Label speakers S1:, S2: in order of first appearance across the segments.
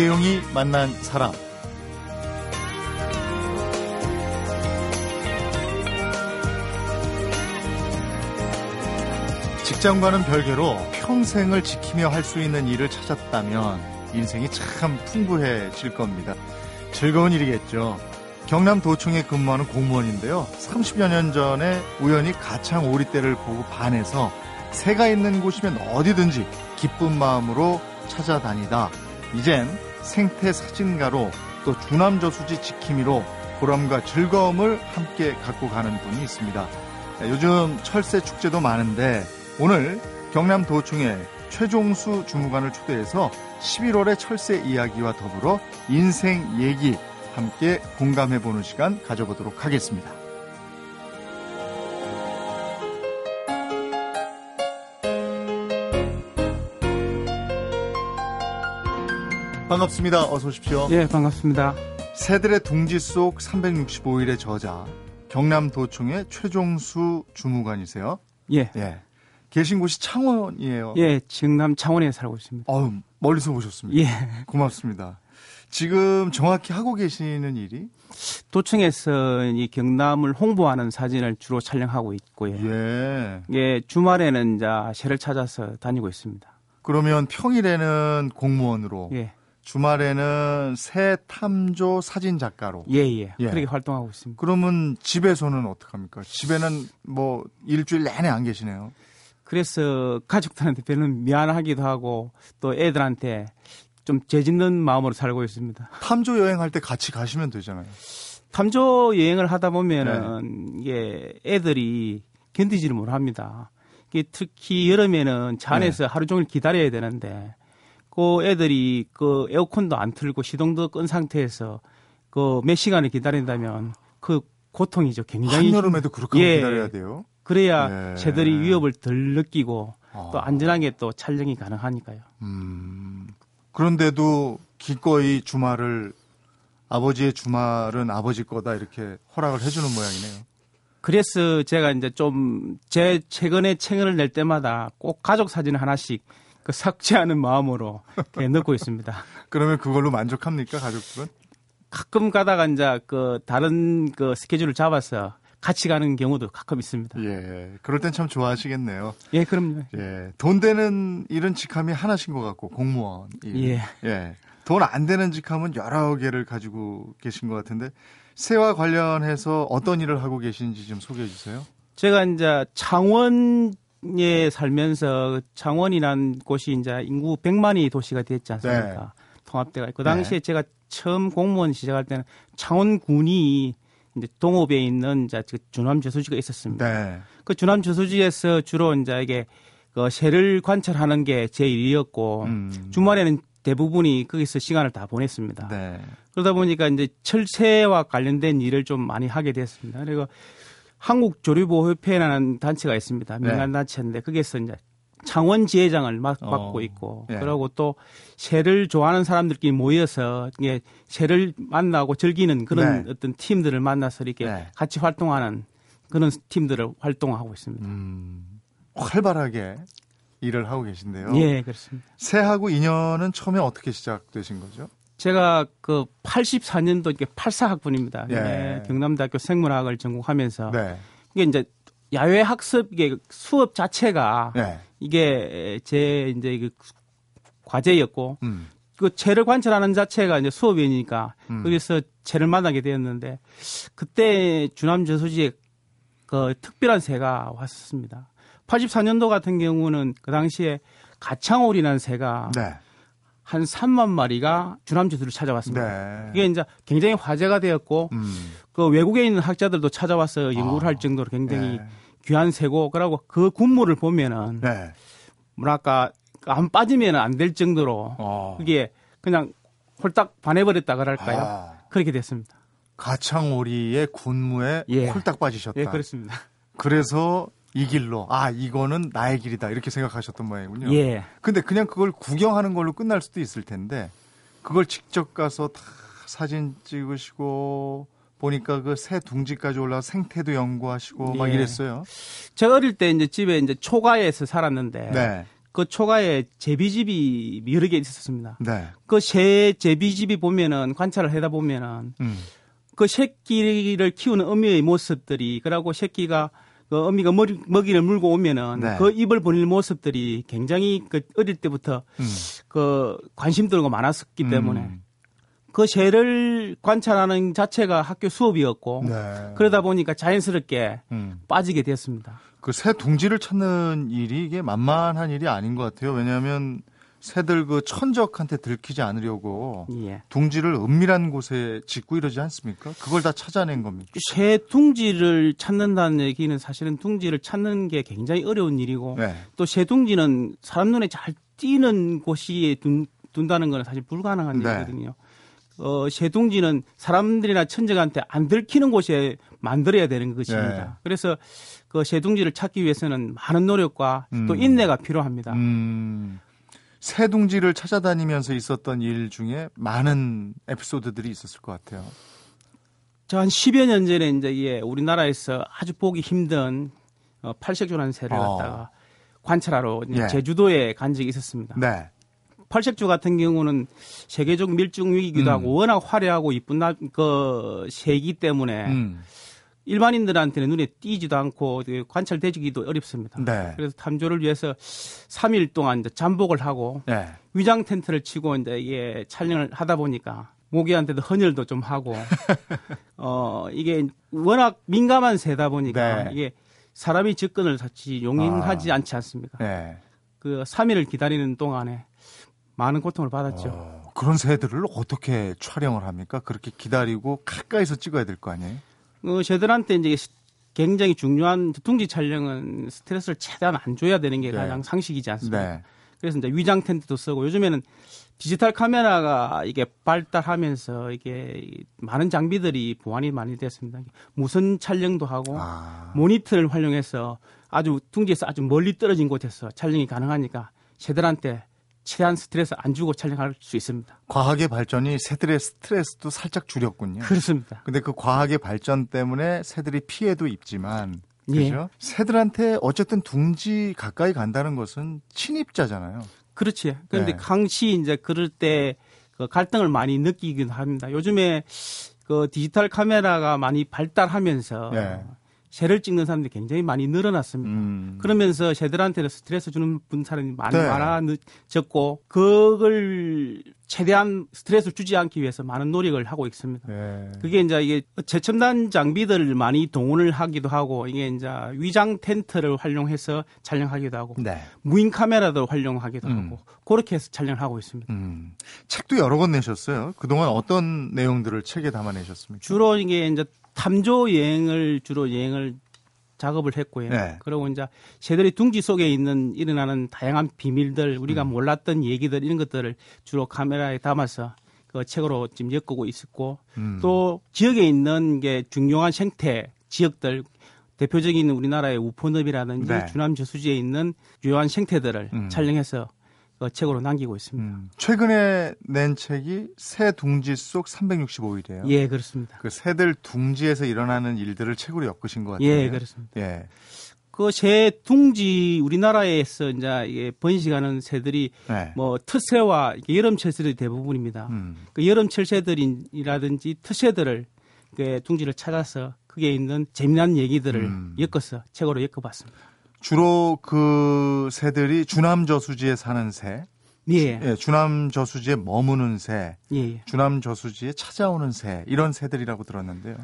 S1: 이재용이 만난 사람. 직장과는 별개로 평생을 지키며 할 수 있는 일을 찾았다면 인생이 참 풍부해질 겁니다. 즐거운 일이겠죠. 경남 도청에 근무하는 공무원인데요. 30여 년 전에 우연히 가창 오리떼를 보고 반해서 새가 있는 곳이면 어디든지 기쁜 마음으로 찾아다니다 이젠 생태 사진가로 또 주남저 수지 지킴이로 보람과 즐거움을 함께 갖고 가는 분이 있습니다. 요즘 철새 축제도 많은데 오늘 경남 도청에 최종수 주무관을 초대해서 11월의 철새 이야기와 더불어 인생 얘기 함께 공감해 보는 시간 가져보도록 하겠습니다. 반갑습니다. 어서 오십시오.
S2: 예, 반갑습니다.
S1: 새들의 둥지 속 365일의 저자 경남도청의 최종수 주무관이세요.
S2: 예.
S1: 예. 계신 곳이 창원이에요.
S2: 예, 경남 창원에 살고 있습니다.
S1: 어우, 멀리서 오셨습니다.
S2: 예.
S1: 고맙습니다. 지금 정확히 하고 계시는 일이?
S2: 도청에서 이 경남을 홍보하는 사진을 주로 촬영하고 있고요.
S1: 예.
S2: 예, 주말에는 이제 새를 찾아서 다니고 있습니다.
S1: 그러면 평일에는 공무원으로,
S2: 예.
S1: 주말에는 새 탐조 사진 작가로.
S2: 예, 예.
S1: 예.
S2: 그렇게 활동하고 있습니다.
S1: 그러면 집에서는 어떡합니까? 집에는 뭐 일주일 내내 안 계시네요.
S2: 그래서 가족들한테 별로 미안하기도 하고 또 애들한테 좀 죄짓는 마음으로 살고 있습니다.
S1: 탐조 여행할 때 같이 가시면 되잖아요.
S2: 탐조 여행을 하다 보면은 이게 애들이 견디지를 못합니다. 특히 여름에는 차 안에서 하루 종일 기다려야 되는데 그 애들이 그 에어컨도 안 틀고 시동도 끈 상태에서 그 몇 시간을 기다린다면 그 고통이죠. 굉장히
S1: 한여름에도 그렇게
S2: 예.
S1: 기다려야 돼요.
S2: 그래야
S1: 예.
S2: 새들이 위협을 덜 느끼고
S1: 아.
S2: 또 안전하게 또 촬영이 가능하니까요.
S1: 음, 그런데도 기꺼이 주말을 아버지의 주말은 아버지 거다 이렇게 허락을 해주는 모양이네요.
S2: 그래서 제가 이제 좀 제 최근에 책을 낼 때마다 꼭 가족 사진 하나씩 그 삭제하는 마음으로 이렇게 넣고 있습니다.
S1: 그러면 그걸로 만족합니까 가족들은?
S2: 가끔 가다가 이제 그 다른 그 스케줄을 잡아서 같이 가는 경우도 가끔 있습니다.
S1: 예, 그럴 땐 참 좋아하시겠네요.
S2: 예, 그럼요.
S1: 예, 돈 되는 일은 직함이 하나신 것 같고 공무원. 일.
S2: 예.
S1: 예, 돈 안 되는 직함은 여러 개를 가지고 계신 것 같은데 새와 관련해서 어떤 일을 하고 계신지 좀 소개해 주세요.
S2: 제가 이제 창원 에 살면서 창원이란 곳이 이제 인구 100만이 도시가 됐지 않습니까? 통합대가. 그 당시에 제가 처음 공무원 시작할 때는 창원군이 이제 동업에 있는 이제 그 주남 저수지가 있었습니다.
S1: 네.
S2: 그 주남 저수지에서 주로 이제 이게 그 새를 관찰하는 게 제 일이었고
S1: 음.
S2: 주말에는 대부분이 거기서 시간을 다 보냈습니다.
S1: 네.
S2: 그러다 보니까 이제 철새와 관련된 일을 좀 많이 하게 됐습니다. 그리고 한국조류보호협회라는 단체가 있습니다.
S1: 네.
S2: 민간 단체인데 거기서 이제 창원 지회장을 맡,
S1: 어.
S2: 맡고 있고
S1: 예.
S2: 그리고 또 새를 좋아하는 사람들끼리 모여서 이게 새를 만나고 즐기는 그런
S1: 네.
S2: 어떤 팀들을 만나서 이렇게
S1: 네.
S2: 같이 활동하는 그런 팀들을 활동하고 있습니다.
S1: 음, 활발하게 일을 하고 계신데요.
S2: 예, 그렇습니다.
S1: 새하고 인연은 처음에 어떻게 시작되신 거죠?
S2: 제가 그 84년도 이렇게 84학번입니다.
S1: 예.
S2: 경남대학교 생물학을 전공하면서
S1: 네.
S2: 이게 이제 야외 학습 이게 수업 자체가
S1: 네.
S2: 이게 제 이제 그 과제였고
S1: 음.
S2: 그 채를 관찰하는 자체가 이제 수업이니까
S1: 음.
S2: 거기서 채를 만나게 되었는데 그때 주남 저수지에 그 특별한 새가 왔었습니다. 84년도 같은 경우는 그 당시에 가창오리라는 새가
S1: 네.
S2: 한 3만 마리가 주남 저수지를 찾아왔습니다.
S1: 네.
S2: 그게 이제 굉장히 화제가 되었고
S1: 음.
S2: 그 외국에 있는 학자들도 찾아와서 연구를
S1: 아.
S2: 할 정도로 굉장히
S1: 네.
S2: 귀한 새고 그러고 그 군무를 보면은
S1: 네.
S2: 뭐랄까 안 빠지면 안 될 정도로
S1: 어.
S2: 그게 그냥 홀딱 반해버렸다 그럴까요?
S1: 아,
S2: 그렇게 됐습니다.
S1: 가창오리의 군무에
S2: 예.
S1: 홀딱 빠지셨다.
S2: 예, 그렇습니다.
S1: 그래서 이 길로 아 이거는 나의 길이다 이렇게 생각하셨던 모양이군요.
S2: 예.
S1: 근데 그냥 그걸 구경하는 걸로 끝날 수도 있을 텐데 그걸 직접 가서 다 사진 찍으시고 보니까 그 새 둥지까지 올라가 생태도 연구하시고 막
S2: 예.
S1: 이랬어요.
S2: 제가 어릴 때 이제 집에 이제 초가에서 살았는데
S1: 네.
S2: 그 초가에 제비집이 여러 개 있었습니다.
S1: 네.
S2: 그새 제비집이 보면은 관찰을 하다 보면은
S1: 음.
S2: 그 새끼를 키우는 어미의 모습들이 그러고 새끼가 그 어미가 머리, 먹이를 물고 오면은
S1: 네.
S2: 그 입을 벌릴 모습들이 굉장히 그 어릴 때부터
S1: 음.
S2: 그 관심 들고 많았었기 때문에
S1: 음.
S2: 그 새를 관찰하는 자체가 학교 수업이었고
S1: 네.
S2: 그러다 보니까 자연스럽게
S1: 음.
S2: 빠지게 됐습니다.
S1: 그 새 둥지를 찾는 일이 이게 만만한 일이 아닌 것 같아요. 왜냐하면 새들 그 천적한테 들키지 않으려고
S2: 예.
S1: 둥지를 은밀한 곳에 짓고 이러지 않습니까? 그걸 다 찾아낸 겁니까?
S2: 새 둥지를 찾는다는 얘기는 사실은 둥지를 찾는 게 굉장히 어려운 일이고
S1: 네.
S2: 또새 둥지는 사람 눈에 잘 띄는 곳이 둔, 둔다는 건 사실 불가능한
S1: 네.
S2: 일이거든요. 어, 새 둥지는 사람들이나 천적한테 안 들키는 곳에 만들어야 되는 것입니다.
S1: 네.
S2: 그래서 그 새 둥지를 찾기 위해서는 많은 노력과 또
S1: 음.
S2: 인내가 필요합니다.
S1: 음, 새 둥지를 찾아다니면서 있었던 일 중에 많은 에피소드들이 있었을 것 같아요.
S2: 저한 10여 년 전에 이제 예, 우리나라에서 아주 보기 힘든 어, 팔색조라는 새를
S1: 어.
S2: 갖다가 관찰하러
S1: 예.
S2: 제주도에 간 적이 있었습니다.
S1: 네.
S2: 팔색조 같은 경우는 세계적 밀중 위기기도
S1: 음.
S2: 하고 워낙 화려하고 이쁜 나, 그 새이기 때문에
S1: 음,
S2: 일반인들한테는 눈에 띄지도 않고 그 관찰되기도 어렵습니다.
S1: 네.
S2: 그래서 탐조를 위해서 3일 동안 이제 잠복을 하고
S1: 네.
S2: 위장 텐트를 치고 이제 이게 촬영을 하다 보니까 모기한테도 헌혈도 좀 하고 어 이게 워낙 민감한 새다 보니까
S1: 네.
S2: 이게 사람이 접근을 사치 용인하지
S1: 아.
S2: 않지 않습니까?
S1: 네.
S2: 그 3일을 기다리는 동안에 많은 고통을 받았죠.
S1: 어, 그런 새들을 어떻게 촬영을 합니까? 그렇게 기다리고 가까이서 찍어야 될 거 아니에요?
S2: 어, 저들한테 이제 굉장히 중요한 둥지 촬영은 스트레스를 최대한 안 줘야 되는 게
S1: 네.
S2: 가장 상식이지 않습니까?
S1: 네.
S2: 그래서 이제 위장 텐트도 쓰고 요즘에는 디지털 카메라가 이게 발달하면서 이게 많은 장비들이 보완이 많이 됐습니다. 무선 촬영도 하고
S1: 아,
S2: 모니터를 활용해서 아주 둥지에서 아주 멀리 떨어진 곳에서 촬영이 가능하니까 새들한테 최대한 스트레스 안 주고 촬영할 수 있습니다.
S1: 과학의 발전이 새들의 스트레스도 살짝 줄였군요.
S2: 그렇습니다.
S1: 근데 그 과학의 발전 때문에 새들이 피해도 입지만
S2: 예.
S1: 그죠? 새들한테 어쨌든 둥지 가까이 간다는 것은 침입자잖아요.
S2: 그렇지. 그런데
S1: 네.
S2: 강시 이제 그럴 때 그 갈등을 많이 느끼기도 합니다. 요즘에 그 디지털 카메라가 많이 발달하면서
S1: 네.
S2: 새를 찍는 사람들이 굉장히 많이 늘어났습니다.
S1: 음.
S2: 그러면서 새들한테는 스트레스 주는 분 사람이 많이
S1: 네.
S2: 많아졌고 그걸 최대한 스트레스를 주지 않기 위해서 많은 노력을 하고 있습니다.
S1: 네.
S2: 그게 이제 이게 최첨단 장비들을 많이 동원을 하기도 하고 이게 이제 위장 텐트를 활용해서 촬영하기도 하고
S1: 네.
S2: 무인 카메라도 활용하기도
S1: 음.
S2: 하고 그렇게 해서 촬영을 하고 있습니다.
S1: 음. 책도 여러 권 내셨어요. 그동안 어떤 내용들을 책에 담아내셨습니까?
S2: 주로 이게 이제 탐조 여행을 주로 여행을 작업을 했고요.
S1: 네.
S2: 그리고 이제 새들이 둥지 속에 있는 일어나는 다양한 비밀들, 우리가
S1: 음.
S2: 몰랐던 얘기들 이런 것들을 주로 카메라에 담아서 그 책으로 지금 엮고 있었고
S1: 음.
S2: 또 지역에 있는 게 중요한 생태 지역들 대표적인 우리나라의 우포늪이라든지
S1: 네.
S2: 주남 저수지에 있는 주요한 생태들을
S1: 음.
S2: 촬영해서 그 책으로 남기고 있습니다.
S1: 음. 최근에 낸 책이 새 둥지 속 365일이에요.
S2: 예, 그렇습니다.
S1: 그 새들 둥지에서 일어나는 일들을 책으로 엮으신 것 같아요.
S2: 예, 그렇습니다.
S1: 예.
S2: 그 새 둥지 우리나라에서 이제 이게 번식하는 새들이
S1: 네.
S2: 뭐 이렇게 여름철 새들이 대부분입니다.
S1: 음.
S2: 그 여름철 새들이라든지 특새들을 그 둥지를 찾아서 그게 있는 재미난 얘기들을
S1: 음.
S2: 엮어서 책으로 엮어봤습니다.
S1: 주로 그 새들이 주남 저수지에 사는 새,
S2: 예,
S1: 예, 주남 저수지에 머무는 새,
S2: 예, 예.
S1: 주남 저수지에 찾아오는 새 이런 새들이라고 들었는데요.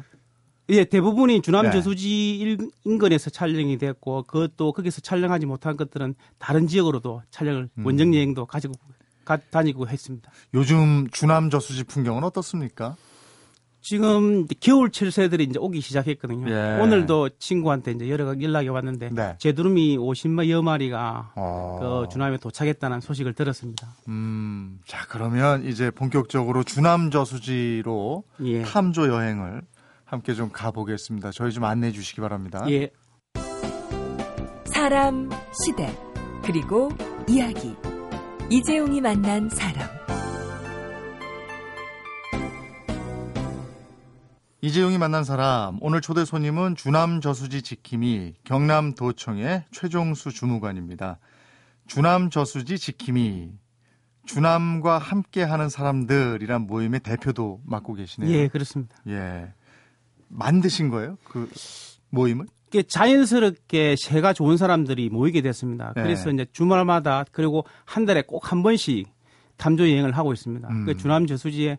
S2: 예, 대부분이 주남
S1: 네.
S2: 저수지 일- 인근에서 촬영이 됐고 그것도 거기서 촬영하지 못한 것들은 다른 지역으로도 촬영을
S1: 음.
S2: 원정 여행도 가지고 가, 다니고 했습니다.
S1: 요즘 주남 저수지 풍경은 어떻습니까?
S2: 지금 이제 겨울철 새들이 이제 오기 시작했거든요.
S1: 예.
S2: 오늘도 친구한테 이제 여러 가지 연락이 왔는데
S1: 네.
S2: 제두름이 50여 마리가
S1: 어.
S2: 그 주남에 도착했다는 소식을 들었습니다.
S1: 음, 자 그러면 이제 본격적으로 주남 저수지로
S2: 예.
S1: 탐조 여행을 함께 좀 가보겠습니다. 저희 좀 안내해 주시기 바랍니다.
S2: 예.
S3: 사람, 시대, 그리고 이야기. 이재용이 만난 사람.
S1: 이재용이 만난 사람 오늘 초대 손님은 주남 저수지 지킴이 경남도청의 최종수 주무관입니다. 주남 저수지 지킴이 주남과 함께 하는 사람들이란 모임의 대표도 맡고 계시네요.
S2: 예, 그렇습니다.
S1: 예. 만드신 거예요? 그 모임을?
S2: 이게 자연스럽게 새가 좋은 사람들이 모이게 됐습니다.
S1: 네.
S2: 그래서 이제 주말마다 그리고 한 달에 꼭 한 번씩 탐조 여행을 하고 있습니다.
S1: 음.
S2: 그 주남 저수지에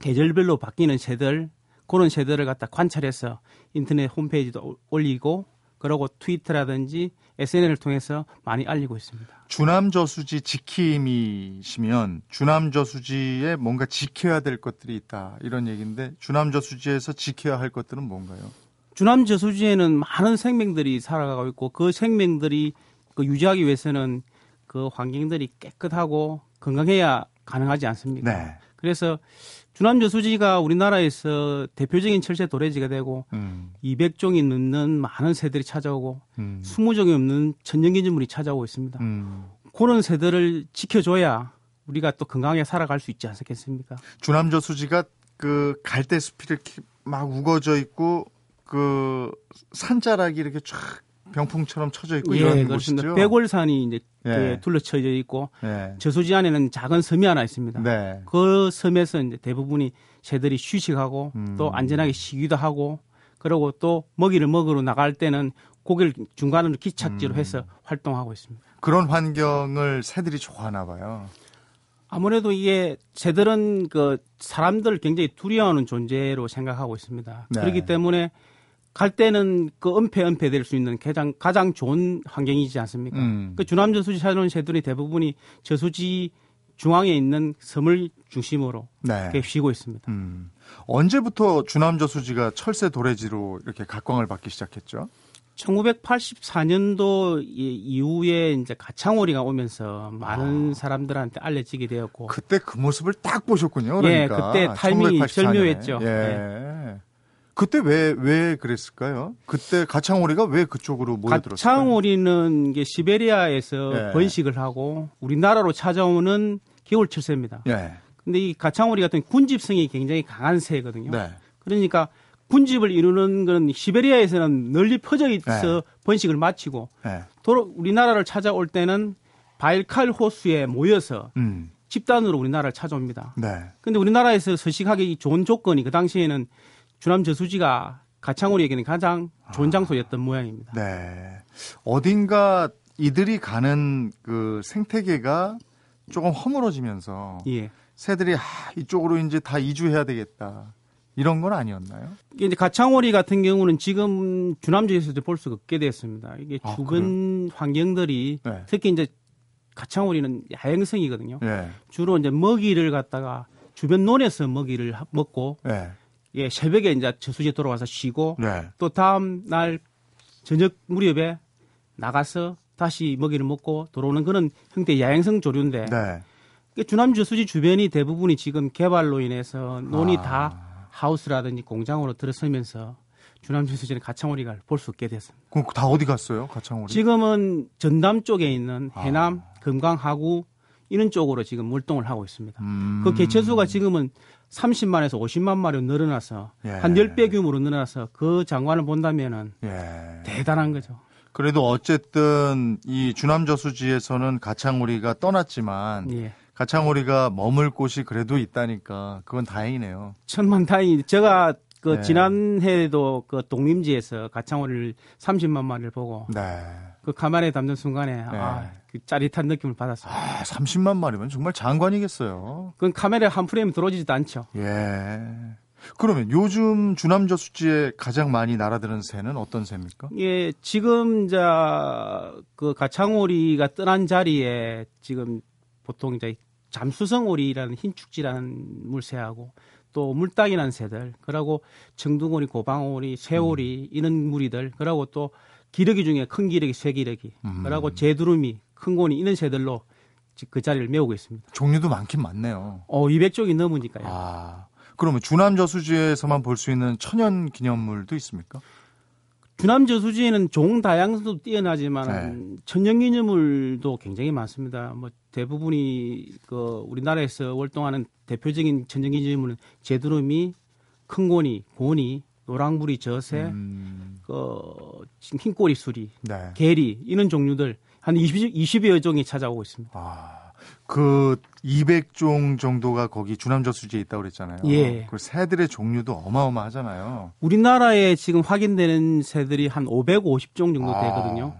S2: 계절별로 바뀌는 새들 그런 새들을 갖다 관찰해서 인터넷 홈페이지도 올- 올리고 그러고 트위터라든지 SNS를 통해서 많이 알리고 있습니다.
S1: 주남 저수지 지킴이시면 주남 저수지에 뭔가 지켜야 될 것들이 있다. 이런 얘기인데 주남 저수지에서 지켜야 할 것들은 뭔가요?
S2: 주남 저수지에는 많은 생명들이 살아가고 있고 그 생명들이 그 유지하기 위해서는 그 환경들이 깨끗하고 건강해야 가능하지 않습니까?
S1: 네.
S2: 그래서 주남 저수지가 우리나라에서 대표적인 철새 도래지가 되고
S1: 음.
S2: 200종이 넘는 많은 새들이 찾아오고
S1: 음.
S2: 20종이 넘는 천연기념물이 찾아오고 있습니다.
S1: 음.
S2: 그런 새들을 지켜줘야 우리가 또 건강하게 살아갈 수 있지 않겠습니까?
S1: 주남 저수지가 그 갈대 숲이 이렇게 막 우거져 있고 그 산자락이 이렇게 쫙 병풍처럼 쳐져 있고 이런
S2: 예, 그렇습니다.
S1: 곳이죠.
S2: 백월산이 이제
S1: 예.
S2: 그 둘러쳐져 있고
S1: 예.
S2: 저수지 안에는 작은 섬이 하나 있습니다.
S1: 네.
S2: 그 섬에서 이제 대부분이 새들이 휴식하고
S1: 음.
S2: 또 안전하게 쉬기도 하고 그리고 또 먹이를 먹으러 나갈 때는 고기를 중간으로 기착지로
S1: 음.
S2: 해서 활동하고 있습니다.
S1: 그런 환경을 새들이 좋아하나 봐요.
S2: 아무래도 이게 새들은 그 사람들을 굉장히 두려워하는 존재로 생각하고 있습니다.
S1: 네.
S2: 그렇기 때문에 갈 때는 그 은폐 은폐 될 수 있는 가장 가장 좋은 환경이지 않습니까?
S1: 음.
S2: 그 주남 저수지 찾아오는 새들이 대부분이 저수지 중앙에 있는 섬을 중심으로
S1: 네.
S2: 이렇게 쉬고 있습니다.
S1: 음. 언제부터 주남 저수지가 철새 도래지로 이렇게 각광을 받기 시작했죠?
S2: 1984년도 이후에 이제 가창오리가 오면서 많은
S1: 아.
S2: 사람들한테 알려지게 되었고
S1: 그때 그 모습을 딱 보셨군요.
S2: 예,
S1: 그러니까.
S2: 그때 타이밍이
S1: 1984 년에.
S2: 절묘했죠. 네.
S1: 예. 그때 왜, 왜 그랬을까요? 그때 가창오리가 왜 그쪽으로 모여들었을까요?
S2: 가창오리는 이게 시베리아에서
S1: 예.
S2: 번식을 하고 우리나라로 찾아오는 겨울 철 새입니다.
S1: 예.
S2: 근데 이 가창오리 같은 군집성이 굉장히 강한 새거든요.
S1: 네.
S2: 그러니까 군집을 이루는 건 시베리아에서는 널리 퍼져 있어
S1: 네.
S2: 번식을 마치고
S1: 예.
S2: 도로 우리나라를 찾아올 때는 바일칼 호수에 모여서
S1: 음.
S2: 집단으로 우리나라를 찾아옵니다.
S1: 네.
S2: 근데 우리나라에서 서식하기 좋은 조건이 그 당시에는 주남 저수지가 가창오리에게는 가장 좋은 장소였던 모양입니다.
S1: 네. 어딘가 이들이 가는 그 생태계가 조금 허물어지면서
S2: 예.
S1: 새들이 아, 이쪽으로 이제 다 이주해야 되겠다. 이런 건 아니었나요?
S2: 이게 이제 가창오리 같은 경우는 지금 주남지에서도 볼 수가 없게 됐습니다. 이게
S1: 아,
S2: 주변 환경들이
S1: 네.
S2: 특히 이제 가창오리는 야행성이거든요.
S1: 예.
S2: 주로 이제 먹이를 갖다가 주변 논에서 먹이를 하- 먹고
S1: 예.
S2: 예, 새벽에 이제 저수지에 돌아와서 쉬고
S1: 네.
S2: 또 다음 날 저녁 무렵에 나가서 다시 먹이를 먹고 들어오는 그런 형태의 야행성 조류인데
S1: 네.
S2: 그 주남 저수지 주변이 대부분이 지금 개발로 인해서 논이
S1: 아.
S2: 다 하우스라든지 공장으로 들어서면서 주남 저수지는 가창오리가 볼수 없게 됐습니다.
S1: 그럼 다 어디 갔어요? 가창오리?
S2: 지금은 전남 쪽에 있는
S1: 아.
S2: 해남, 금강, 하구 이런 쪽으로 지금 활동을 하고 있습니다.
S1: 음.
S2: 그 개체수가 지금은 30만에서 50만 마리로 늘어나서
S1: 예.
S2: 한 10배 규모로 늘어나서 그 장관을 본다면은
S1: 예.
S2: 대단한 거죠.
S1: 그래도 어쨌든 이 주남 저수지에서는 가창오리가 떠났지만
S2: 예.
S1: 가창오리가 머물 곳이 그래도 있다니까 그건 다행이네요.
S2: 천만 다행히 제가 그
S1: 네.
S2: 지난해에도 그 독림지에서 가창오리를 30만 마리를 보고
S1: 네.
S2: 그 가만히 담는 순간에 아, 그 짜릿한 느낌을 받았습니다.
S1: 아, 30만 마리면 정말 장관이겠어요.
S2: 그건 카메라에 한 프레임 들어오지도 않죠.
S1: 예. 그러면 요즘 주남 저 수지에 가장 많이 날아드는 새는 어떤 새입니까?
S2: 예, 지금 이제 그 가창오리가 떠난 자리에 지금 보통 이제 잠수성오리라는 흰축지라는 물새하고 또 물닭이라는 새들, 그러고 청둥오리, 고방오리, 새오리 이런 무리들, 그러고 또 기러기 중에 큰 기러기, 쇠기러기,
S1: 음.
S2: 그러고 제두루미, 큰 고니 이런 새들로 그 자리를 메우고 있습니다.
S1: 종류도 많긴 많네요.
S2: 어, 200쪽이 넘으니까요.
S1: 아. 그러면 주남 저수지에서만 볼 수 있는 천연 기념물도 있습니까?
S2: 주남 저수지에는 종 다양성도 뛰어나지만
S1: 네.
S2: 천연 기념물도 굉장히 많습니다. 뭐 대부분이 그 우리나라에서 활동하는 대표적인 천연 기념물은 제두름이, 큰고니, 고니, 노랑부리 저새,
S1: 음.
S2: 그 흰꼬리 수리,
S1: 네.
S2: 게리 이런 종류들 한 20, 20여 종이 찾아오고 있습니다.
S1: 아, 그 200종 정도가 거기 주남저수지에 있다고 그랬잖아요.
S2: 예.
S1: 그 새들의 종류도 어마어마하잖아요.
S2: 우리나라에 지금 확인되는 새들이 한 550종 정도
S1: 아.
S2: 되거든요.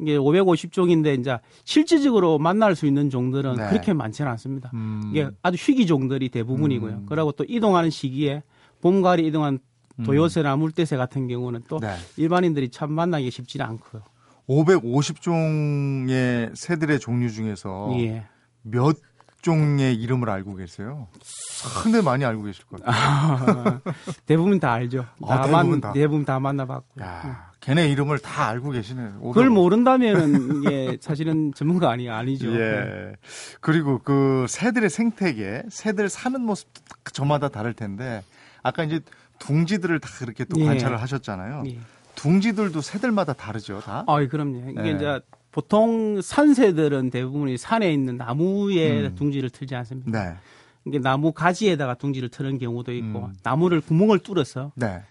S2: 이게 550종인데 이제 실질적으로 만날 수 있는 종들은
S1: 네.
S2: 그렇게 많지는 않습니다.
S1: 음.
S2: 이게 아주 희귀 종들이 대부분이고요.
S1: 음.
S2: 그리고 또 이동하는 시기에 봄, 가을에 이동한 도요새나 물대새 같은 경우는 또
S1: 음. 네.
S2: 일반인들이 참 만나기 쉽지는 않고요.
S1: 550종의 새들의 종류 중에서
S2: 예.
S1: 몇 종의 이름을 알고 계세요? 상당히 많이 알고 계실 거예요.
S2: 아, 대부분 다 알죠.
S1: 아,
S2: 다
S1: 대부분
S2: 만-
S1: 다.
S2: 대부분 다 만나봤고.
S1: 야, 걔네 이름을 다 알고 계시네요.
S2: 그걸 모른다면은 이게 사실은 전문가 아니 아니죠.
S1: 예. 그리고 그 새들의 생태계, 새들 사는 모습도 딱 저마다 다를 텐데 아까 이제 둥지들을 다 그렇게 또
S2: 예.
S1: 관찰을 하셨잖아요.
S2: 예.
S1: 둥지들도 새들마다 다르죠, 다.
S2: 아, 그럼요. 이게
S1: 네.
S2: 이제 보통 산새들은 대부분이 산에 있는 나무에
S1: 음.
S2: 둥지를 틀지 않습니까?
S1: 네.
S2: 이게 나무 가지에다가 둥지를 트는 경우도 있고
S1: 음.
S2: 나무를 구멍을 뚫어서
S1: 네.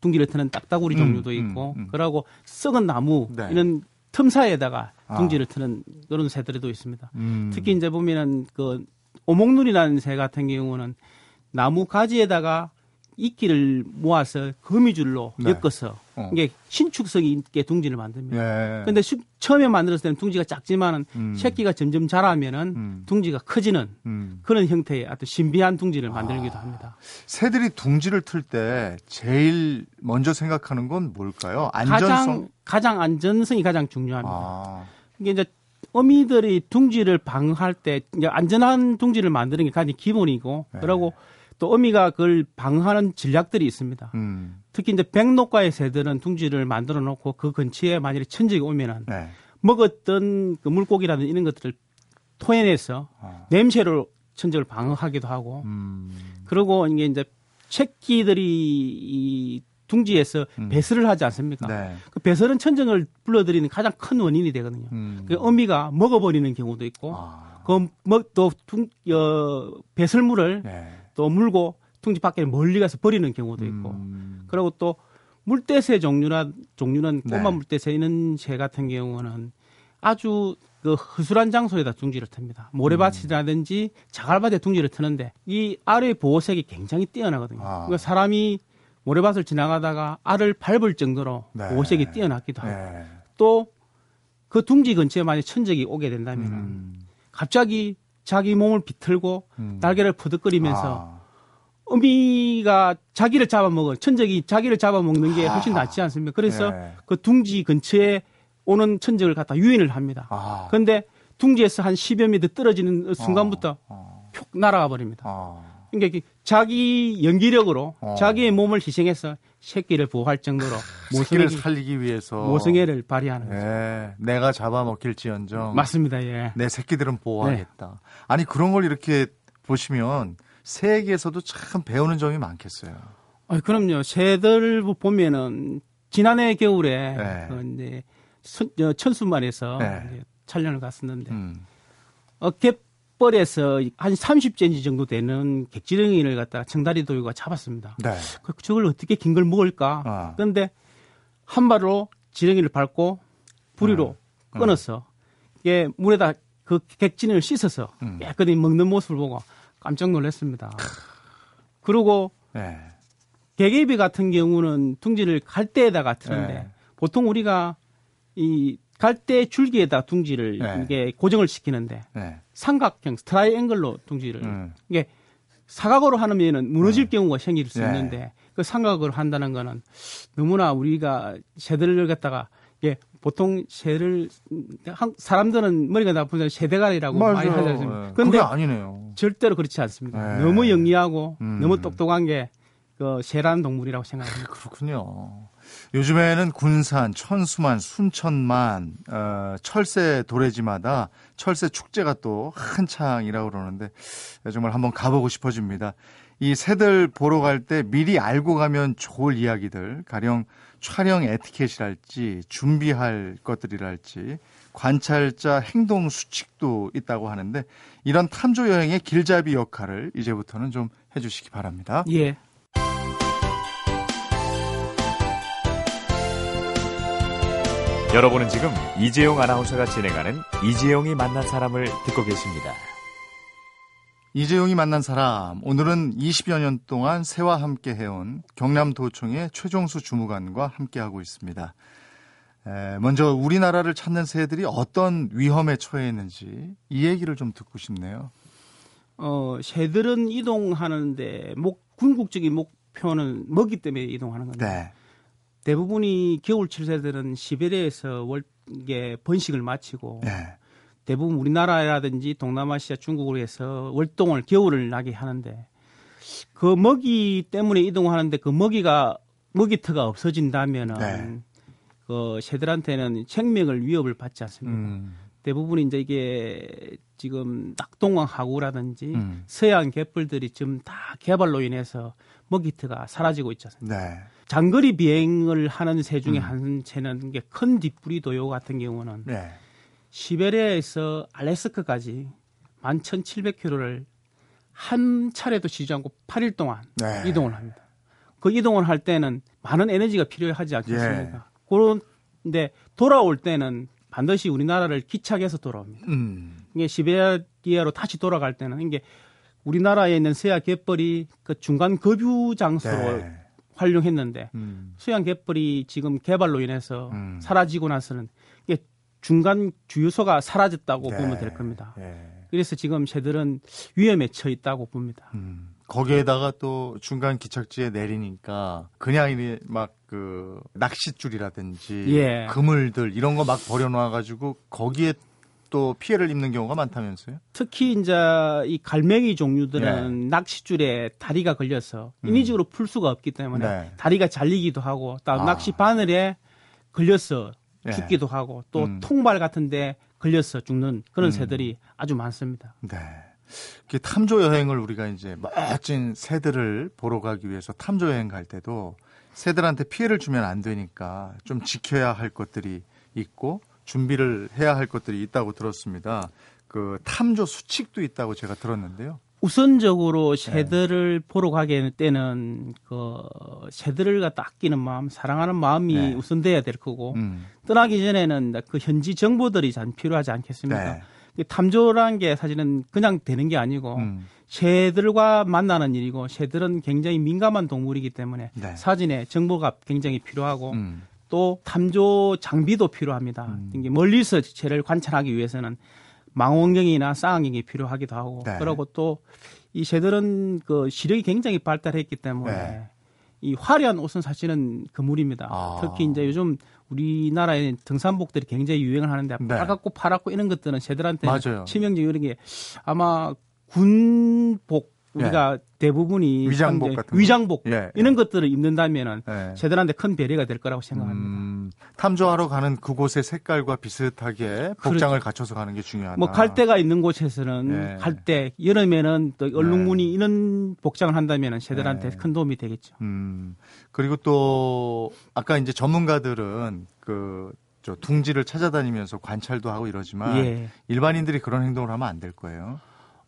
S2: 둥지를 트는 딱따구리
S1: 음,
S2: 종류도
S1: 음,
S2: 있고
S1: 음.
S2: 그러고 썩은 나무
S1: 네.
S2: 이런 틈 사이에다가
S1: 아.
S2: 둥지를 트는 그런 새들도 있습니다.
S1: 음.
S2: 특히 이제 보면은 그 오목눈이라는 새 같은 경우는 나무 가지에다가 이끼를 모아서 거미줄로
S1: 네.
S2: 엮어서
S1: 어.
S2: 이게 신축성 있게 둥지를 만듭니다.
S1: 예.
S2: 근데 수- 처음에 만들었을 때는 둥지가 작지만은
S1: 음.
S2: 새끼가 점점 자라면은
S1: 음.
S2: 둥지가 커지는
S1: 음.
S2: 그런 형태의 아주 신비한 둥지를 만들기도
S1: 아.
S2: 합니다.
S1: 새들이 둥지를 틀 때 제일 먼저 생각하는 건 뭘까요? 안전성.
S2: 가장 가장 안전성이 가장 중요합니다.
S1: 아.
S2: 이게 이제 어미들이 둥지를 방어할 때 이제 안전한 둥지를 만드는 게 가장 기본이고
S1: 네.
S2: 그리고 또 어미가 그걸 방어하는 전략들이 있습니다.
S1: 음.
S2: 특히 이제 백록과의 새들은 둥지를 만들어 놓고 그 근처에 만약에 천적이 오면은
S1: 네.
S2: 먹었던 그 물고기라든지 이런 것들을 토해내서
S1: 아.
S2: 냄새로 천적을 방어하기도 하고
S1: 음.
S2: 그리고 이게 이제 새끼들이 이 둥지에서
S1: 음.
S2: 배설을 하지 않습니까?
S1: 네.
S2: 그 배설은 천적을 불러들이는 가장 큰 원인이 되거든요.
S1: 음.
S2: 그 어미가 먹어버리는 경우도 있고
S1: 아.
S2: 그또 어, 배설물을
S1: 네.
S2: 또 물고 둥지 밖에 멀리 가서 버리는 경우도 있고
S1: 음.
S2: 그리고 또 물대새 종류나 종류는
S1: 네.
S2: 꼬마 물대새 이런 새 같은 경우는 아주 그 허술한 장소에다 둥지를 틉니다. 모래밭이라든지 자갈밭에 둥지를 트는데 이 알의 보호색이 굉장히 뛰어나거든요.
S1: 아.
S2: 그러니까 사람이 모래밭을 지나가다가 알을 밟을 정도로
S1: 네.
S2: 보호색이 뛰어났기도 하고
S1: 네.
S2: 또그 둥지 근처에 만약 천적이 오게 된다면
S1: 음.
S2: 갑자기 자기 몸을 비틀고
S1: 음.
S2: 날개를 퍼득거리면서
S1: 아.
S2: 어미가 자기를 잡아먹어 천적이 자기를 잡아먹는 게 훨씬
S1: 아하.
S2: 낫지 않습니까? 그래서
S1: 네.
S2: 그 둥지 근처에 오는 천적을 갖다 유인을 합니다.
S1: 아.
S2: 그런데 둥지에서 한 10여 미터 떨어지는 순간부터
S1: 어.
S2: 푹 날아가 버립니다.
S1: 어.
S2: 그러니까 자기 연기력으로
S1: 어.
S2: 자기의 몸을 희생해서 새끼를 보호할 정도로
S1: 새끼를
S2: 모성애를,
S1: 살리기 위해서
S2: 모성애를 발휘하는 거죠.
S1: 예, 내가 잡아먹힐지언정
S2: 맞습니다. 예.
S1: 내 새끼들은 보호하겠다. 아니 그런 걸 이렇게 보시면 새에게서도 참 배우는 점이 많겠어요.
S2: 아, 그럼요. 새들 보면은 지난해 겨울에
S1: 네.
S2: 그 이제 천- 어, 천수만에서
S1: 네.
S2: 이제 촬영을 갔었는데
S1: 음.
S2: 어, 갯벌에서 한 30cm 정도 되는 객지렁이를 갖다가 청다리 도유가 잡았습니다.
S1: 네.
S2: 그 저걸 어떻게 긴 걸 먹을까?
S1: 아.
S2: 그런데 한 발로 지렁이를 밟고 부리로
S1: 음.
S2: 끊어서 이게 물에다 그 객진을 씻어서
S1: 음.
S2: 깨끗이 먹는 모습을 보고 깜짝 놀랐습니다. 그리고
S1: 네.
S2: 개개비 같은 경우는 둥지를 갈대에다가 트는데
S1: 네.
S2: 보통 우리가 이 갈대 줄기에다 둥지를
S1: 네.
S2: 이게 고정을 시키는데
S1: 네.
S2: 삼각형 트라이앵글로 둥지를
S1: 음.
S2: 이게 사각으로 하면은 무너질 경우가 생길 수
S1: 네.
S2: 있는데 그 삼각으로 한다는 거는 너무나 우리가 새들을 갖다가 예 보통 새를 한- 사람들은 머리가 나쁜 새대가리라고 많이 하지 않습니까?
S1: 그게 아니네요.
S2: 절대로 그렇지 않습니다.
S1: 네.
S2: 너무 영리하고
S1: 음.
S2: 너무 똑똑한 게그 새라는 동물이라고 생각합니다.
S1: 그렇군요. 요즘에는 군산, 천수만, 순천만, 어, 철새 도래지마다 철새 축제가 또 한창이라고 그러는데 정말 한번 가보고 싶어집니다. 이 새들 보러 갈 때 미리 알고 가면 좋을 이야기들, 가령 촬영 에티켓이랄지 준비할 것들이랄지 관찰자 행동 수칙도 있다고 하는데 이런 탐조 여행의 길잡이 역할을 이제부터는 좀 해주시기 바랍니다.
S2: 예.
S4: 여러분은 지금 이재용 아나운서가 진행하는 이재용이 만난 사람을 듣고 계십니다.
S1: 이재용이 만난 사람 오늘은 20여 년 동안 새와 함께 해온 경남도청의 최종수 주무관과 함께하고 있습니다. 에, 먼저 우리나라를 찾는 새들이 어떤 위험에 처해 있는지 이 얘기를 좀 듣고 싶네요.
S2: 어, 새들은 이동하는데 목 궁극적인 목표는 먹이 때문에 이동하는 건데
S1: 네.
S2: 대부분이 겨울철 새들은 시베리아에서 월게 번식을 마치고
S1: 네.
S2: 대부분 우리나라라든지 동남아시아 중국으로 해서 월동을 겨울을 나게 하는데 그 먹이 때문에 이동하는데 그 먹이가 먹이터가 없어진다면은
S1: 네.
S2: 그 새들한테는 생명을 위협을 받지 않습니다.
S1: 음,
S2: 대부분 이제 이게 지금 낙동강 하구라든지
S1: 음.
S2: 서양 갯벌들이 지금 다 개발로 인해서 먹이터가 사라지고 있지 않습니까?
S1: 네.
S2: 장거리 비행을 하는 새 중에
S1: 음.
S2: 한 새는 큰 뒷부리 도요 같은 경우는
S1: 네.
S2: 시베리아에서 알래스카까지 11,700km를 한 차례도 쉬지 않고 8일 동안
S1: 네.
S2: 이동을 합니다. 그 이동을 할 때는 많은 에너지가 필요하지
S1: 예.
S2: 않겠습니까? 그런데 돌아올 때는 반드시 우리나라를 기착해서 돌아옵니다.
S1: 음,
S2: 이게 시베리아로 다시 돌아갈 때는 이게 우리나라에 있는 서야 갯벌이 그 중간 급유 장소로
S1: 네.
S2: 활용했는데
S1: 음,
S2: 수양 갯벌이 지금 개발로 인해서
S1: 음.
S2: 사라지고 나서는 이게 중간 주유소가 사라졌다고
S1: 네.
S2: 보면 될 겁니다.
S1: 네.
S2: 그래서 지금 새들은 위험에 처해 있다고 봅니다.
S1: 음, 거기에다가 또 중간 기착지에 내리니까 그냥 이막그 낚싯줄이라든지
S2: 예.
S1: 그물들 이런 거 막 버려놔 가지고 거기에 또 피해를 입는 경우가 많다면서요?
S2: 특히 이제 이 갈매기 종류들은
S1: 네.
S2: 낚싯줄에 다리가 걸려서
S1: 음.
S2: 인위적으로 풀 수가 없기 때문에
S1: 네.
S2: 다리가 잘리기도 하고 또
S1: 아.
S2: 낚시 바늘에 걸려서
S1: 네.
S2: 죽기도 하고 또
S1: 음.
S2: 통발 같은데 걸려서 죽는 그런
S1: 음.
S2: 새들이 아주 많습니다.
S1: 네. 탐조 여행을 우리가 이제 멋진 새들을 보러 가기 위해서 탐조 여행 갈 때도 새들한테 피해를 주면 안 되니까 좀 지켜야 할 것들이 있고 준비를 해야 할 것들이 있다고 들었습니다. 그 탐조 수칙도 있다고 제가 들었는데요.
S2: 우선적으로
S1: 네.
S2: 새들을 보러 가게 때는 그 새들을 갖다 아끼는 마음, 사랑하는 마음이
S1: 네.
S2: 우선돼야 될 거고
S1: 음.
S2: 떠나기 전에는 그 현지 정보들이 참 필요하지 않겠습니까?
S1: 네.
S2: 이 탐조라는 게 사실은 그냥 되는 게 아니고
S1: 음.
S2: 새들과 만나는 일이고 새들은 굉장히 민감한 동물이기 때문에
S1: 네.
S2: 사진에 정보가 굉장히 필요하고
S1: 음.
S2: 또 탐조 장비도 필요합니다.
S1: 음.
S2: 이게 멀리서 새를 관찰하기 위해서는 망원경이나 쌍안경이 필요하기도 하고
S1: 네.
S2: 그리고 또 이 새들은 그 시력이 굉장히 발달했기 때문에
S1: 네.
S2: 이 화려한 옷은 사실은 그물입니다.
S1: 아.
S2: 특히 이제 요즘 우리나라에 등산복들이 굉장히 유행을 하는데
S1: 네.
S2: 빨갛고 파랗고 이런 것들은 새들한테
S1: 맞아요.
S2: 치명적 이런 게 아마 군복 우리가 대부분이
S1: 위장복 같은 거.
S2: 위장복
S1: 예.
S2: 이런 것들을 입는다면은
S1: 네.
S2: 새들한테 큰 배려가 될 거라고 생각합니다.
S1: 음, 탐조하러 가는 그곳의 색깔과 비슷하게 복장을 갖춰서 가는 게 중요하다.
S2: 그렇죠. 뭐 갈대가 있는 곳에서는
S1: 예.
S2: 갈대 여름에는 또 얼룩무늬 이런 복장을 한다면은 새들한테
S1: 네.
S2: 큰 도움이 되겠죠.
S1: 음, 그리고 또 아까 이제 전문가들은 그저 둥지를 찾아다니면서 관찰도 하고 이러지만
S2: 예.
S1: 일반인들이 그런 행동을 하면 안 될 거예요.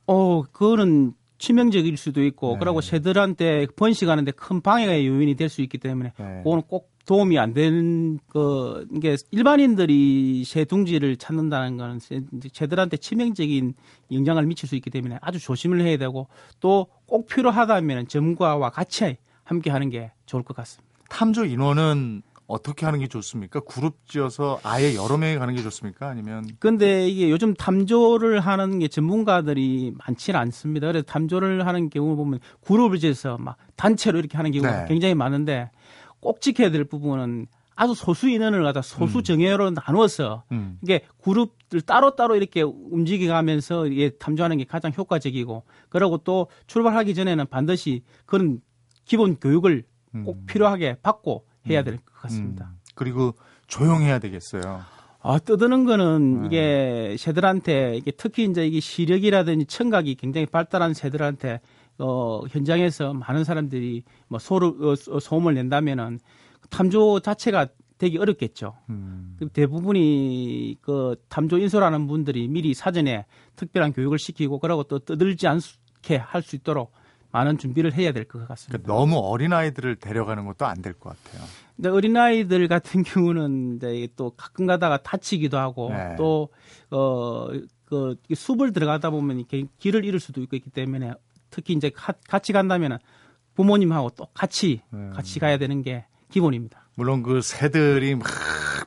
S2: 어, 그거는 치명적일 수도 있고,
S1: 네.
S2: 그리고 새들한테 번식하는데 큰 방해가 요인이 될 수 있기 때문에,
S1: 네.
S2: 그거는 꼭 도움이 안 되는, 그, 이게 일반인들이 새 둥지를 찾는다는 거는 새- 새들한테 치명적인 영향을 미칠 수 있기 때문에 아주 조심을 해야 되고, 또 꼭 필요하다면 전문가와 같이 함께 하는 게 좋을 것 같습니다.
S1: 탐조 인원은 어떻게 하는 게 좋습니까? 그룹 지어서 아예 여러 명이 가는 게 좋습니까? 아니면
S2: 근데 이게 요즘 탐조를 하는 게 전문가들이 많지는 않습니다. 그래서 탐조를 하는 경우 보면 그룹을 지어서 막 단체로 이렇게 하는 경우가
S1: 네.
S2: 굉장히 많은데 꼭 지켜야 될 부분은 아주 소수 인원을 갖다 소수
S1: 음.
S2: 정예로 나누어서
S1: 음,
S2: 이게 그룹들 따로 따로 이렇게 움직여가면서 이게 탐조하는 게 가장 효과적이고 그리고 또 출발하기 전에는 반드시 그런 기본 교육을 꼭
S1: 음.
S2: 필요하게 받고 해야 될 것 같습니다.
S1: 음, 그리고 조용해야 되겠어요.
S2: 아, 떠드는 거는
S1: 네.
S2: 이게 새들한테 이게 특히 이제 이게 시력이라든지 청각이 굉장히 발달한 새들한테 어, 현장에서 많은 사람들이 뭐 소를, 어, 소- 소음을 낸다면은 탐조 자체가 되기 어렵겠죠.
S1: 음,
S2: 그 대부분이 그 탐조 인솔하는 분들이 미리 사전에 특별한 교육을 시키고 그러고 또 떠들지 않게 할 수 있도록 많은 준비를 해야 될 것 같습니다.
S1: 그러니까 너무 어린 아이들을 데려가는 것도 안 될 것 같아요.
S2: 근데 어린 아이들 같은 경우는 이제 또 가끔 가다가 다치기도 하고
S1: 네.
S2: 또, 어, 그, 숲을 들어가다 보면 이렇게 길을 잃을 수도 있고 있기 때문에 특히 이제 가- 같이 간다면은 부모님하고 또 같이,
S1: 네.
S2: 같이 가야 되는 게 기본입니다.
S1: 물론 그 새들이 막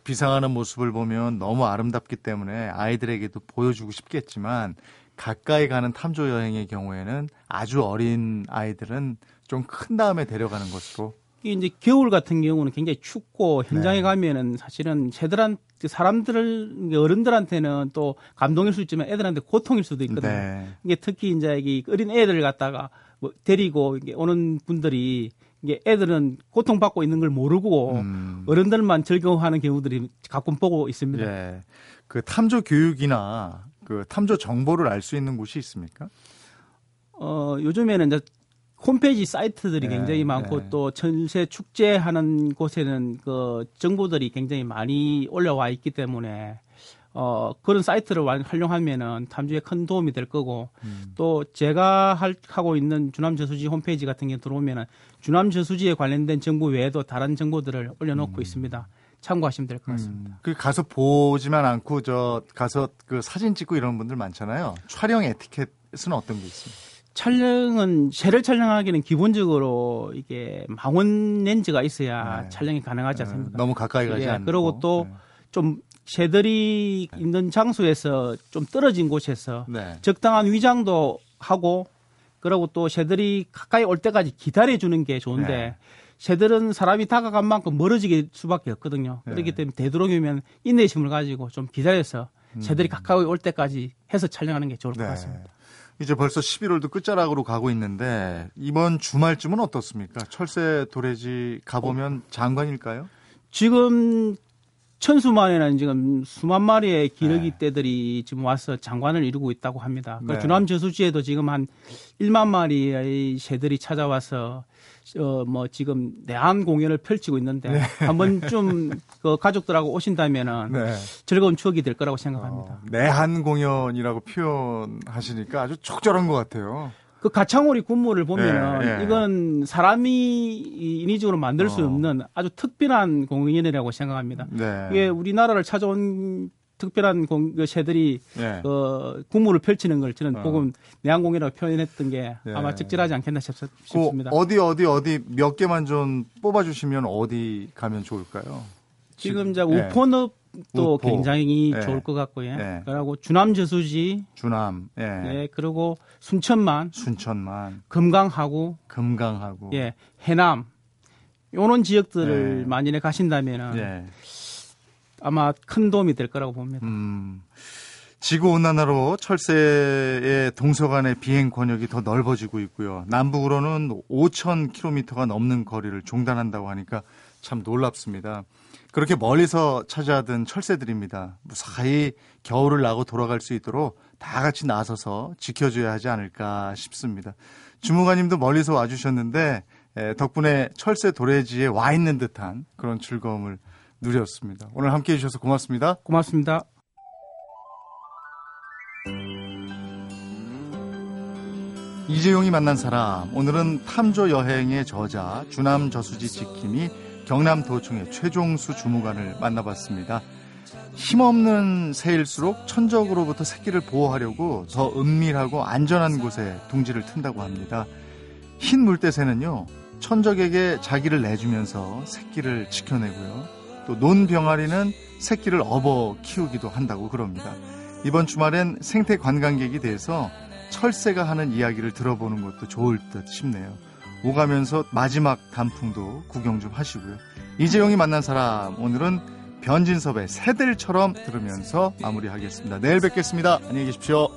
S1: 비상하는 모습을 보면 너무 아름답기 때문에 아이들에게도 보여주고 싶겠지만 가까이 가는 탐조 여행의 경우에는 아주 어린 아이들은 좀 큰 다음에 데려가는 것으로
S2: 이게 이제 겨울 같은 경우는 굉장히 춥고 현장에
S1: 네.
S2: 가면은 사실은 새들한 사람들 어른들한테는 또 감동일 수 있지만 애들한테 고통일 수도 있거든요.
S1: 네.
S2: 이게 특히 이제 이 어린 애들 갖다가 뭐 데리고 오는 분들이 이게 애들은 고통받고 있는 걸 모르고
S1: 음.
S2: 어른들만 즐거워하는 경우들이 가끔 보고 있습니다.
S1: 예. 그 탐조 교육이나 그 탐조 정보를 알 수 있는 곳이 있습니까?
S2: 어, 요즘에는 이제 홈페이지 사이트들이
S1: 네,
S2: 굉장히 많고
S1: 네.
S2: 또 전세 축제하는 곳에는 그 정보들이 굉장히 많이 올라와 있기 때문에 어, 그런 사이트를 완- 활용하면은 탐주에 큰 도움이 될 거고
S1: 음.
S2: 또 제가 할, 하고 있는 주남 저수지 홈페이지 같은 게 들어오면은 주남 저수지에 관련된 정보 외에도 다른 정보들을 올려놓고 있습니다. 참고하시면 될 것 같습니다.
S1: 그 가서 보지만 않고 저 가서 그 사진 찍고 이런 분들 많잖아요. 촬영 에티켓은 어떤 게 있습니까?
S2: 촬영은 새를 촬영하기는 기본적으로 이게 망원 렌즈가 있어야
S1: 네.
S2: 촬영이 가능하지 않습니까?
S1: 너무 가까이 가지
S2: 예,
S1: 않고.
S2: 그리고 또
S1: 네.
S2: 좀 새들이 있는 장소에서 좀 떨어진 곳에서
S1: 네.
S2: 적당한 위장도 하고 그리고 또 새들이 가까이 올 때까지 기다려 주는 게 좋은데
S1: 네.
S2: 새들은 사람이 다가간 만큼 멀어지게 수밖에 없거든요.
S1: 네.
S2: 그렇기 때문에 되도록이면 인내심을 가지고 좀 기다려서 새들이 가까이 올 때까지 해서 촬영하는 게 좋을 것
S1: 음. 네.
S2: 같습니다.
S1: 이제 벌써 11월도 끝자락으로 가고 있는데 이번 주말쯤은 어떻습니까? 철새 도래지 가보면 장관일까요?
S2: 지금 천수만에는 지금 수만 마리의 기러기
S1: 네.
S2: 떼들이 지금 와서 장관을 이루고 있다고 합니다. 그
S1: 네.
S2: 주남 저수지에도 지금 한 1만 마리의 새들이 찾아와서 어 뭐 지금 내한 공연을 펼치고 있는데 한 번쯤 그 가족들하고 오신다면은
S1: 네.
S2: 즐거운 추억이 될 거라고 생각합니다.
S1: 어, 내한 공연이라고 표현하시니까 아주 적절한 것 같아요.
S2: 그 가창오리 군무를 보면은
S1: 예, 예.
S2: 이건 사람이 이 인위적으로 만들 수
S1: 어.
S2: 없는 아주 특별한 공연이라고 생각합니다.
S1: 네.
S2: 이게 우리나라를 찾아온 특별한 공, 그 새들이
S1: 네.
S2: 그 군무를 펼치는 걸 저는
S1: 어.
S2: 조금 내한공이라고 표현했던 게
S1: 예.
S2: 아마 적절하지 않겠나 싶,
S1: 그
S2: 싶습니다.
S1: 어디 어디 어디 몇 개만 좀 뽑아주시면 어디 가면 좋을까요?
S2: 지금 이제
S1: 예.
S2: 우포늪 도. 굉장히
S1: 예.
S2: 좋을 것 같고요.
S1: 예.
S2: 그리고 주남 저수지,
S1: 주남, 예.
S2: 예, 그리고 순천만,
S1: 순천만,
S2: 금강하구,
S1: 금강하고,
S2: 예, 해남 요런 지역들을
S1: 예.
S2: 만일에 가신다면은
S1: 예.
S2: 아마 큰 도움이 될 거라고 봅니다.
S1: 음, 지구 온난화로 철새의 동서간의 비행 권역이 더 넓어지고 있고요. 남북으로는 5,000km가 넘는 거리를 종단한다고 하니까 참 놀랍습니다. 그렇게 멀리서 찾아든 철새들입니다. 무사히 겨울을 나고 돌아갈 수 있도록 다 같이 나서서 지켜줘야 하지 않을까 싶습니다. 주무관님도 멀리서 와주셨는데 에, 덕분에 철새 도래지에 와 있는 듯한 그런 즐거움을 누렸습니다. 오늘 함께 해 주셔서 고맙습니다.
S2: 고맙습니다.
S1: 이재용이 만난 사람 오늘은 탐조 여행의 저자 주남 저수지 지킴이 경남 도청의 최종수 주무관을 만나봤습니다. 힘없는 새일수록 천적으로부터 새끼를 보호하려고 더 은밀하고 안전한 곳에 둥지를 튼다고 합니다. 흰 물대새는요 천적에게 자기를 내주면서 새끼를 지켜내고요. 또 논병아리는 새끼를 업어 키우기도 한다고 그럽니다. 이번 주말엔 생태 관광객이 돼서 철새가 하는 이야기를 들어보는 것도 좋을 듯 싶네요. 오가면서 마지막 단풍도 구경 좀 하시고요. 이재용이 만난 사람 오늘은 변진섭의 새들처럼 들으면서 마무리하겠습니다. 내일 뵙겠습니다. 안녕히 계십시오.